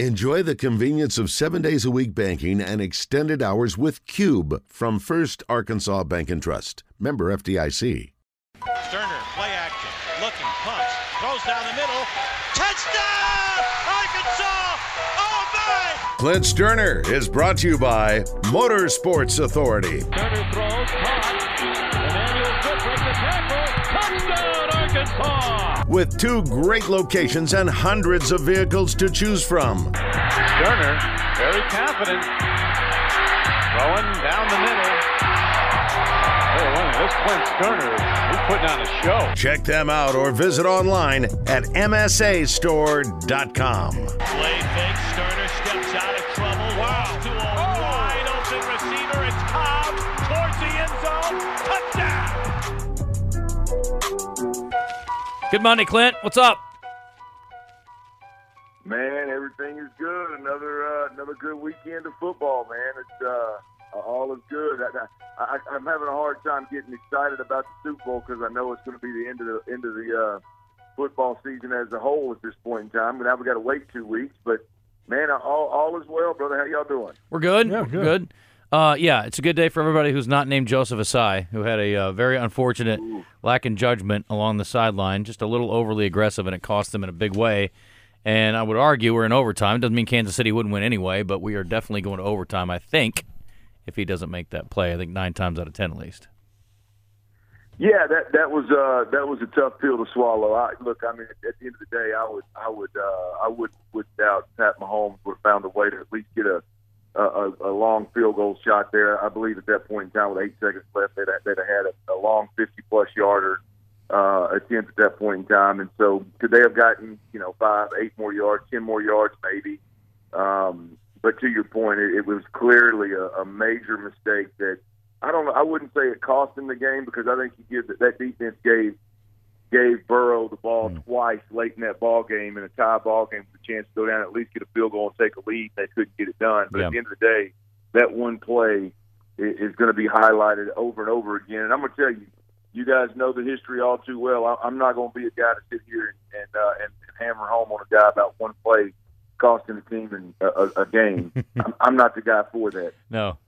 Enjoy the convenience of seven days a week banking and extended hours with Cube from First Arkansas Bank and Trust. Member FDIC. Stoerner, play action, looking, punch, throws down the middle, touchdown, Arkansas! Oh my! Clint Stoerner is brought to you by Motorsports Authority. Touchdown, With two great locations and hundreds of vehicles to choose from. Turner, very confident. Throwing down the middle. Hey, wait a this Clint Stoerner, he's putting on a show. Check them out or visit online at msastore.com. Play fake, Stoerner steps out of trouble. Wow. Good Monday, Clint. What's up? Man, everything is good. Another uh, another good weekend of football, man. It's uh, all is good. I, I, I'm having a hard time getting excited about the Super Bowl because I know it's going to be the end of the end of the uh, football season as a whole at this point in time. But now we got to wait two weeks. But man, all all is well, brother. How y'all doing? We're good. Yeah, We're good. good. Uh, yeah, it's a good day for everybody who's not named Joseph Ossai, who had a uh, very unfortunate lack in judgment along the sideline, just a little overly aggressive, and it cost them in a big way. And I would argue we're in overtime. Doesn't mean Kansas City wouldn't win anyway, but we are definitely going to overtime. I think if he doesn't make that play, I think nine times out of ten at least. Yeah, that that was uh, that was a tough pill to swallow. I, look, I mean, at the end of the day, I would I would uh, I would would doubt Pat Mahomes would have found a way to at least get a a, a long field goal shot there. I believe at that point in time, with eight seconds left, they'd, they'd had a, a long fifty plus yarder uh, attempt at that point in time. And so, could they have gotten you know five, eight more yards, ten more yards, maybe? Um, but to your point, it, it was clearly a, a major mistake that I don't know. I wouldn't say it cost him the game because I think he gives that defense gave gave Burrow the ball twice late in that ball game in a tie ball game with a chance to go down at least get a field goal and take a lead. They couldn't get it done. But Yeah. at the end of the day, that one play is going to be highlighted over and over again. And I'm going to tell you, you guys know the history all too well. I'm not going to be a guy to sit here and and, uh, and hammer home on a guy about one play costing the team in a, a, a game. I'm, I'm not the guy for that. No,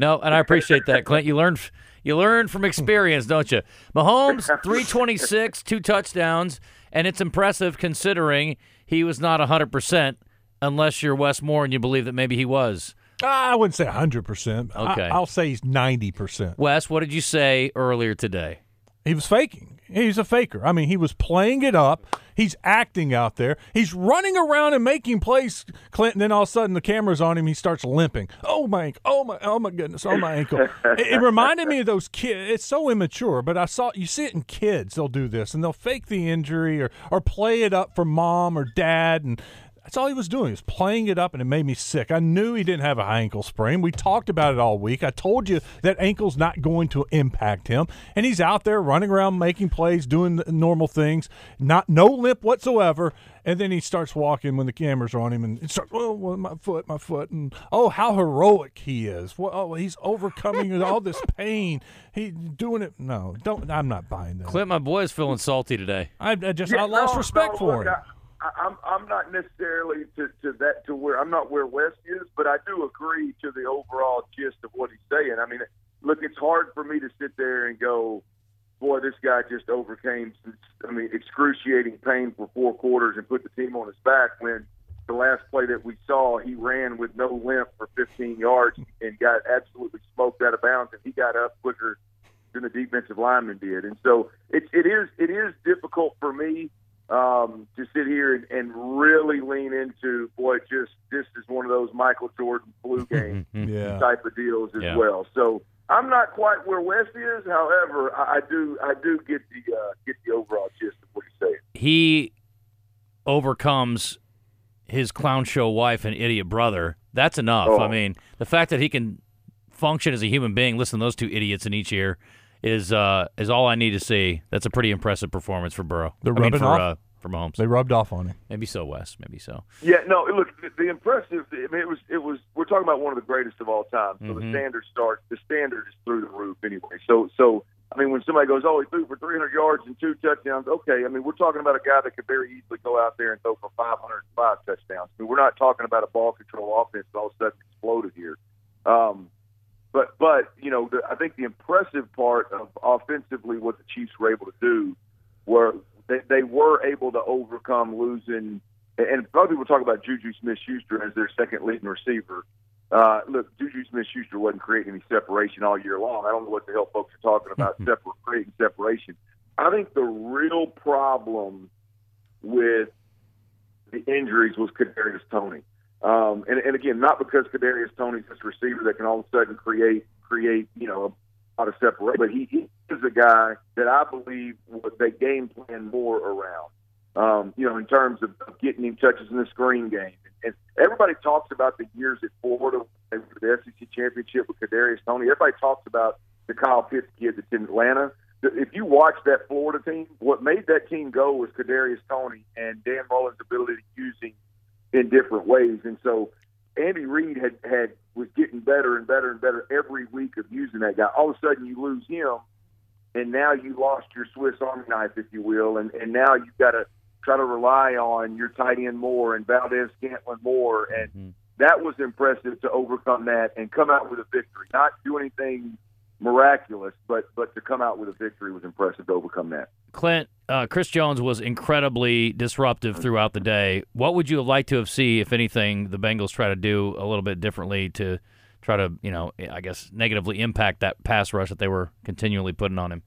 no, and I appreciate that, Clint. You learned you learn from experience, don't you? Mahomes, three twenty six, two touchdowns, and it's impressive considering he was not hundred percent. Unless you're Wes Moore and you believe that maybe he was. I wouldn't say 100%. Okay. I, will say he's 90%. Wes, what did you say earlier today? He was faking. He's a faker. I mean, he was playing it up. He's acting out there. He's running around and making plays, Clinton. Then all of a sudden, the camera's on him. He starts limping. Oh my! Oh my! Oh my goodness! Oh my ankle! it, it reminded me of those kids. It's so immature, but I saw you see it in kids. They'll do this and they'll fake the injury or or play it up for mom or dad, and that's all he was doing. He was playing it up, and it made me sick. I knew he didn't have a high ankle sprain. We talked about it all week. I told you that ankle's not going to impact him, and he's out there running around, making plays, doing the normal things. Not no limp whatsoever. And then he starts walking when the cameras are on him, and it starts. Oh, well, my foot, my foot, and oh, how heroic he is! Well, oh, he's overcoming all this pain. He doing it. No, don't. I'm not buying that. Clint, my boy is feeling salty today. I, I just Yeah, I lost no, respect no, for look, him. I, I, I'm I'm not necessarily to, to that to where I'm not where Wes is, but I do agree to the overall gist of what he's saying. I mean, look, it's hard for me to sit there and go, boy, this guy just overcame, I mean, excruciating pain for four quarters and put the team on his back when the last play that we saw, he ran with no limp for 15 yards and got absolutely smoked out of bounds, and he got up quicker than the defensive lineman did. And so it, it is it is difficult for me sit here and, and really lean into boy, just this is one of those Michael Jordan flu game Yeah. type of deals as Yeah. well. So I'm not quite where Wes is. However, I, I do I do get the uh, get the overall gist of what he's saying. He overcomes his clown show wife and idiot brother. That's enough. Oh. I mean, the fact that he can function as a human being, listen to those two idiots in each ear, is uh, is all I need to see. That's a pretty impressive performance for Burrow. They're I mean, for, off? Uh, for Mahomes. They rubbed off on him. Maybe so, Wes. Maybe so. Yeah, no. Look, the, the impressive. I mean, it was. It was. We're talking about one of the greatest of all time. So Mhm. the standard starts. The standard is through the roof anyway. So, so I mean, when somebody goes, "Oh, he threw for 300 yards and two touchdowns," okay. I mean, we're talking about a guy that could very easily go out there and throw for 505 touchdowns. I mean, we're not talking about a ball control offense that all of a sudden exploded here. Um, but but you know, the, I think the impressive part of offensively what the Chiefs were able to do were they, they were able to overcome losing. And a lot of people talk about Juju Smith-Schuster as their second leading receiver. Uh, look, Juju Smith-Schuster wasn't creating any separation all year long. I don't know what the hell folks are talking about separate creating separation. I think the real problem with the injuries was Kadarius Toney. Um, and, and again, not because Kadarius Toney's this receiver that can all of a sudden create create you know a lot of separation, but he, he is a guy that I believe they game plan more around. Um, you know, in terms of, getting him touches in the screen game, and everybody talks about the years at Florida, the SEC championship with Kadarius Toney. Everybody talks about the Kyle Pitts kid that's in Atlanta. If you watch that Florida team, what made that team go was Kadarius Toney and Dan Mullen's ability to use him in different ways. And so Andy Reid had had was getting better and better and better every week of using that guy. All of a sudden, you lose him, and now you lost your Swiss Army knife, if you will, and and now you've got to try to rely on your tight end more and Valdes-Scantling more, and mm-hmm. that was impressive to overcome that and come out with a victory. Not do anything miraculous, but but to come out with a victory was impressive to overcome that. Clint, uh, Chris Jones was incredibly disruptive throughout the day. What would you have liked to have seen, if anything, the Bengals try to do a little bit differently to try to, you know, I guess negatively impact that pass rush that they were continually putting on him?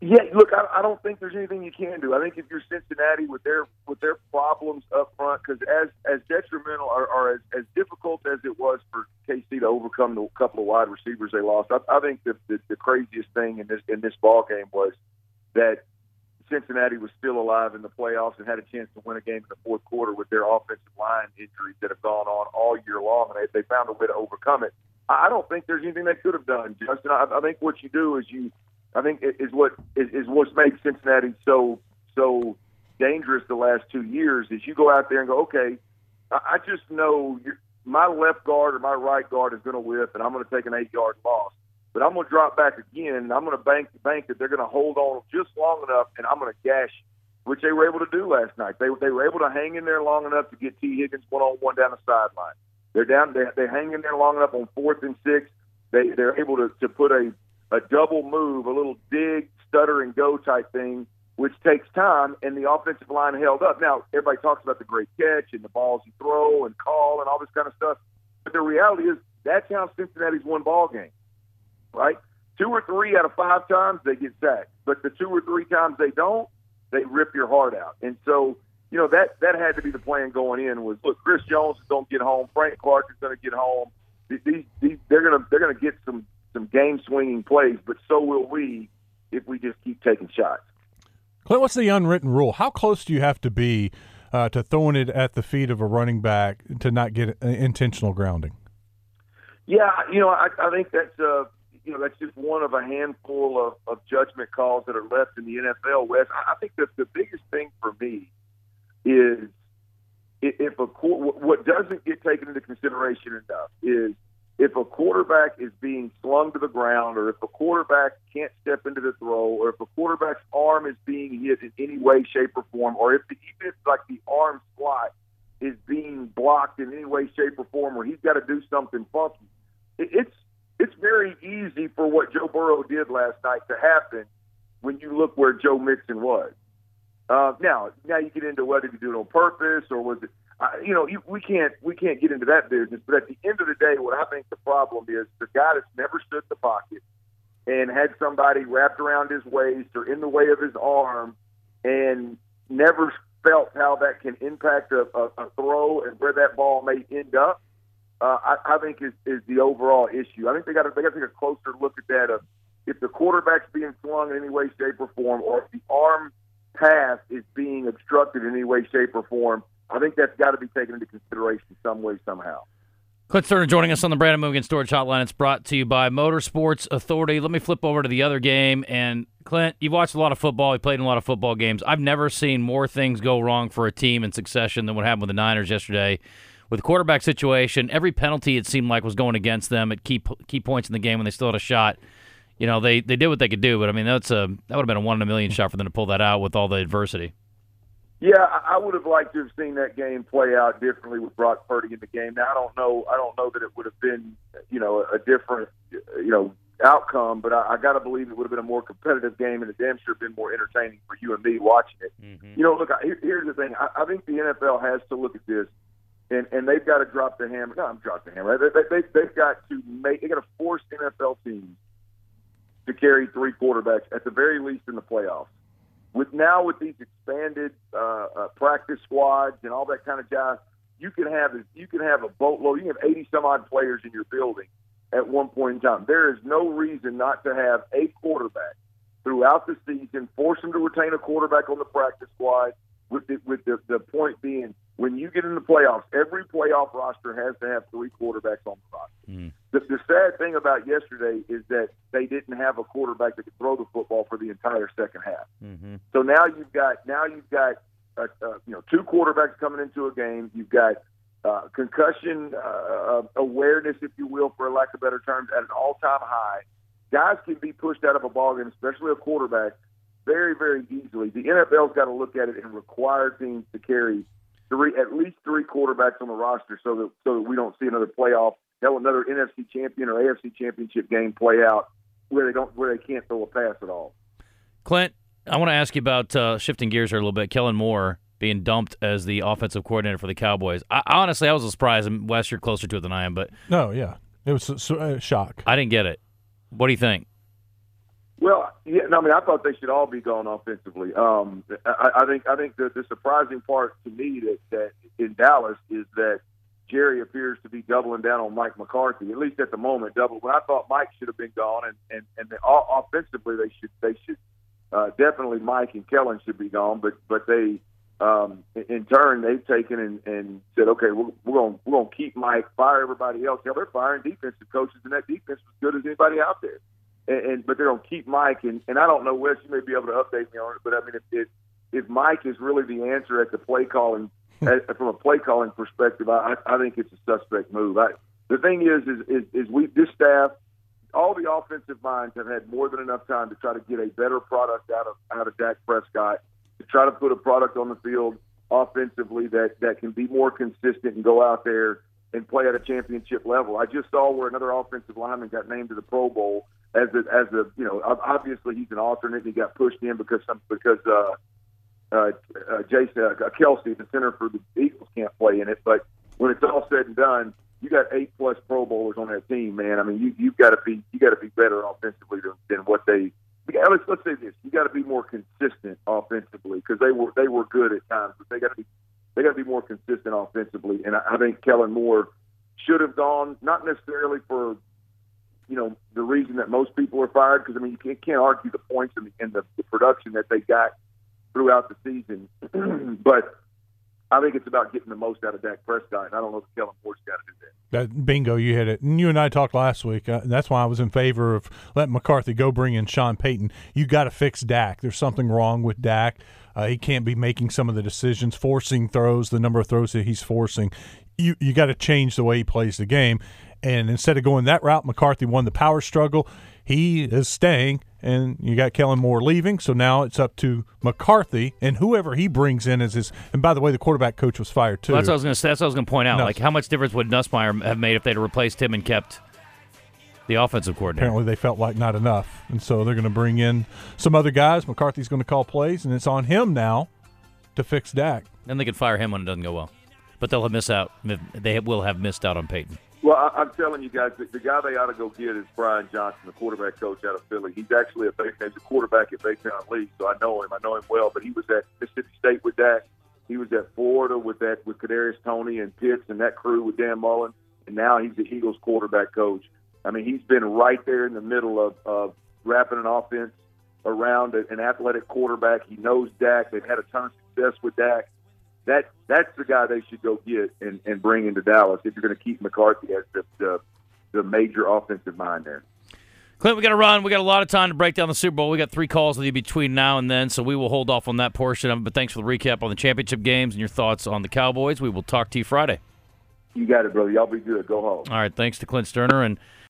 Yeah, look, I, I don't think there's anything you can do. I think if you're Cincinnati with their with their problems up front, because as as detrimental or, or as, as difficult as it was for KC to overcome the couple of wide receivers they lost, I, I think the, the the craziest thing in this in this ball game was that Cincinnati was still alive in the playoffs and had a chance to win a game in the fourth quarter with their offensive line injuries that have gone on all year long, and they, they found a way to overcome it. I don't think there's anything they could have done, Justin. I, I think what you do is you, I think is what is, is what's made Cincinnati so so dangerous the last two years is you go out there and go, okay, I, I just know my left guard or my right guard is going to whiff, and I'm going to take an eight yard loss but I'm going to drop back again. And I'm going to bank bank that they're going to hold on just long enough, and I'm going to gash, which they were able to do last night. They they were able to hang in there long enough to get Tee Higgins one on one down the sideline. They're down. They they hang in there long enough on fourth and six. They they're able to to put a a double move, a little dig, stutter and go type thing, which takes time, and the offensive line held up. Now everybody talks about the great catch and the balls you throw and call and all this kind of stuff, but the reality is that's how Cincinnati's won ball games right? Two or three out of five times they get sacked, but the two or three times they don't, they rip your heart out. And so, you know that that had to be the plan going in. Was look, Chris Jones is going to get home, Frank Clark is going to get home. These, these they're going to they're going to get some some game swinging plays, but so will we if we just keep taking shots. Clint, what's the unwritten rule? How close do you have to be uh, to throwing it at the feet of a running back to not get intentional grounding? Yeah, you know, I, I think that's uh, you know that's just one of a handful of, of judgment calls that are left in the NFL. Wes, I think that the biggest thing for me is if a what doesn't get taken into consideration enough is if a quarterback is being slung to the ground, or if a quarterback can't step into the throw, or if a quarterback's arm is being hit in any way, shape, or form, or if the, even if like the arm slot is being blocked in any way, shape, or form, or he's got to do something funky, it, it's it's very easy for what Joe Burrow did last night to happen when you look where Joe Mixon was. Uh, now, now you get into whether you do it on purpose or was it, you know, you, we can't we can't get into that business. But at the end of the day, what I think the problem is the guy that's never stood in the pocket and had somebody wrapped around his waist or in the way of his arm, and never felt how that can impact a, a, a throw and where that ball may end up uh, I, I think is, is the overall issue. I think they got they got to take a closer look at that. Of if the quarterback's being flung in any way, shape, or form, or if the arm pass is being obstructed in any way, shape, or form. I think that's got to be taken into consideration some way, somehow. Clint Stoerner joining us on the Brandon Mogan Storage Hotline. It's brought to you by Motorsports Authority. Let me flip over to the other game. And Clint, you've watched a lot of football. You played in a lot of football games. I've never seen more things go wrong for a team in succession than what happened with the Niners yesterday with the quarterback situation, every penalty it seemed like was going against them at key key points in the game when they still had a shot. you know they they did what they could do, but I mean that's a that would have been a one in a million shot for them to pull that out with all the adversity. Yeah, I would have liked to have seen that game play out differently with Brock Purdy in the game. Now I don't know. I don't know that it would have been, you know, a different, you know, outcome. But I, I got to believe it would have been a more competitive game, and it damn sure been more entertaining for you and me watching it. Mm-hmm. You know, look, I, here- here's the thing. I, I think the NFL has to look at this, and and they've got to drop the hammer. No, I'm dropping the hammer. They, they, they, they've got to make. They got to force NFL teams to carry three quarterbacks at the very least in the playoffs with now with these expanded uh, uh, practice squads and all that kind of jazz, you can have you can have a boatload. You can have eighty some odd players in your building at one point in time. There is no reason not to have a quarterback throughout the season. Force them to retain a quarterback on the practice squad. With the, with the, the point being, when you get in the playoffs, every playoff roster has to have three quarterbacks on the roster. The, the sad thing about yesterday is that they didn't have a quarterback that could throw the football for the entire second half. So now you've got now you've got uh, uh, you know two quarterbacks coming into a game. You've got uh, concussion uh, awareness, if you will, for lack of better terms, at an all-time high. Guys can be pushed out of a ball game, especially a quarterback, very very easily. The NFL's got to look at it and require teams to carry three at least three quarterbacks on the roster, so that so that we don't see another playoff, hell, another NFC champion or AFC championship game play out where they don't where they can't throw a pass at all. Clint, I want to ask you about uh, shifting gears here a little bit. Kellen Moore being dumped as the offensive coordinator for the Cowboys. I, honestly, I was surprised. And Wes, you're closer to it than I am, but No, yeah, it was a, a shock. I didn't get it. What do you think? Well, yeah, no, I mean, I thought they should all be gone offensively. Um, I, I think I think the, the surprising part to me that, that in Dallas is that Jerry appears to be doubling down on Mike McCarthy, at least at the moment. Double. When I thought Mike should have been gone, and and and the, offensively they should they should uh, definitely Mike and Kellen should be gone, but but they um, in- turn they've taken and, and said, okay, we're, we're going we're going to keep Mike, fire everybody else. Yeah, they're firing defensive coaches, and that defense was good as anybody out there. And, and but they're going to keep Mike, and, and I don't know, Wes, you may be able to update me on it, but I mean, if if, if Mike is really the answer at the play calling, from a play calling perspective, I I think it's a suspect move. I, the thing is, is is is we this staff all the offensive minds have had more than enough time to try to get a better product out of out of Dak Prescott, to try to put a product on the field offensively that that can be more consistent and go out there and play at a championship level. I just saw where another offensive lineman got named to the Pro Bowl as a, as a you know obviously he's an alternate and he got pushed in because some because uh, uh, uh, Jason uh, Kelce, the center for the Eagles, can't play in it. But when it's all said and done, you got eight plus Pro Bowlers on that team, man. I mean, you you've got to be you got to be better offensively than, than what they. Let's let's say this: you got to be more consistent offensively because they were they were good at times, but they got to be they got to be more consistent offensively. And I, I think Kellen Moore should have gone, not necessarily for you know the reason that most people are fired, because I mean you can't, can't argue the points and the, and the, the production that they got throughout the season, but I think it's about getting the most out of Dak Prescott. And I don't know if Kellen Moore's got to do that. That bingo, you hit it. And you and I talked last week. Uh, and that's why I was in favor of letting McCarthy go bring in Sean Payton. You got to fix Dak. There's something wrong with Dak. Uh, he can't be making some of the decisions, forcing throws, the number of throws that he's forcing. You you got to change the way he plays the game. And instead of going that route, McCarthy won the power struggle. He is staying, and you got Kellen Moore leaving. So now it's up to McCarthy and whoever he brings in as his. And by the way, the quarterback coach was fired too. Well, that's what I was going to say. That's what I was going to point out. No. Like, how much difference would Nussmeier have made if they'd replaced him and kept the offensive coordinator? apparently they felt like not enough, and so they're going to bring in some other guys. McCarthy's going to call plays, and it's on him now to fix Dak. Then they could fire him when it doesn't go well. But they'll have missed out. They will have missed out on Payton. Well, I, I'm telling you guys, the, the guy they ought to go get is Brian Johnson, the quarterback coach out of Philly. He's actually a he's a quarterback at Baytown Lee, so I know him. I know him well. But he was at Mississippi State with Dak. He was at Florida with that with Kadarius Toney and Pitts and that crew with Dan Mullen, and now he's the Eagles quarterback coach. I mean, he's been right there in the middle of, of wrapping an offense around an athletic quarterback. He knows Dak. They've had a ton of success with Dak. That that's the guy they should go get and, and bring into Dallas if you're going to keep McCarthy as the, the the major offensive mind there. Clint, we got to run. We got a lot of time to break down the Super Bowl. We got three calls with you between now and then, so we will hold off on that portion of it. But thanks for the recap on the championship games and your thoughts on the Cowboys. We will talk to you Friday. You got it, brother. Y'all be good. Go home. All right, thanks to Clint Stoerner. And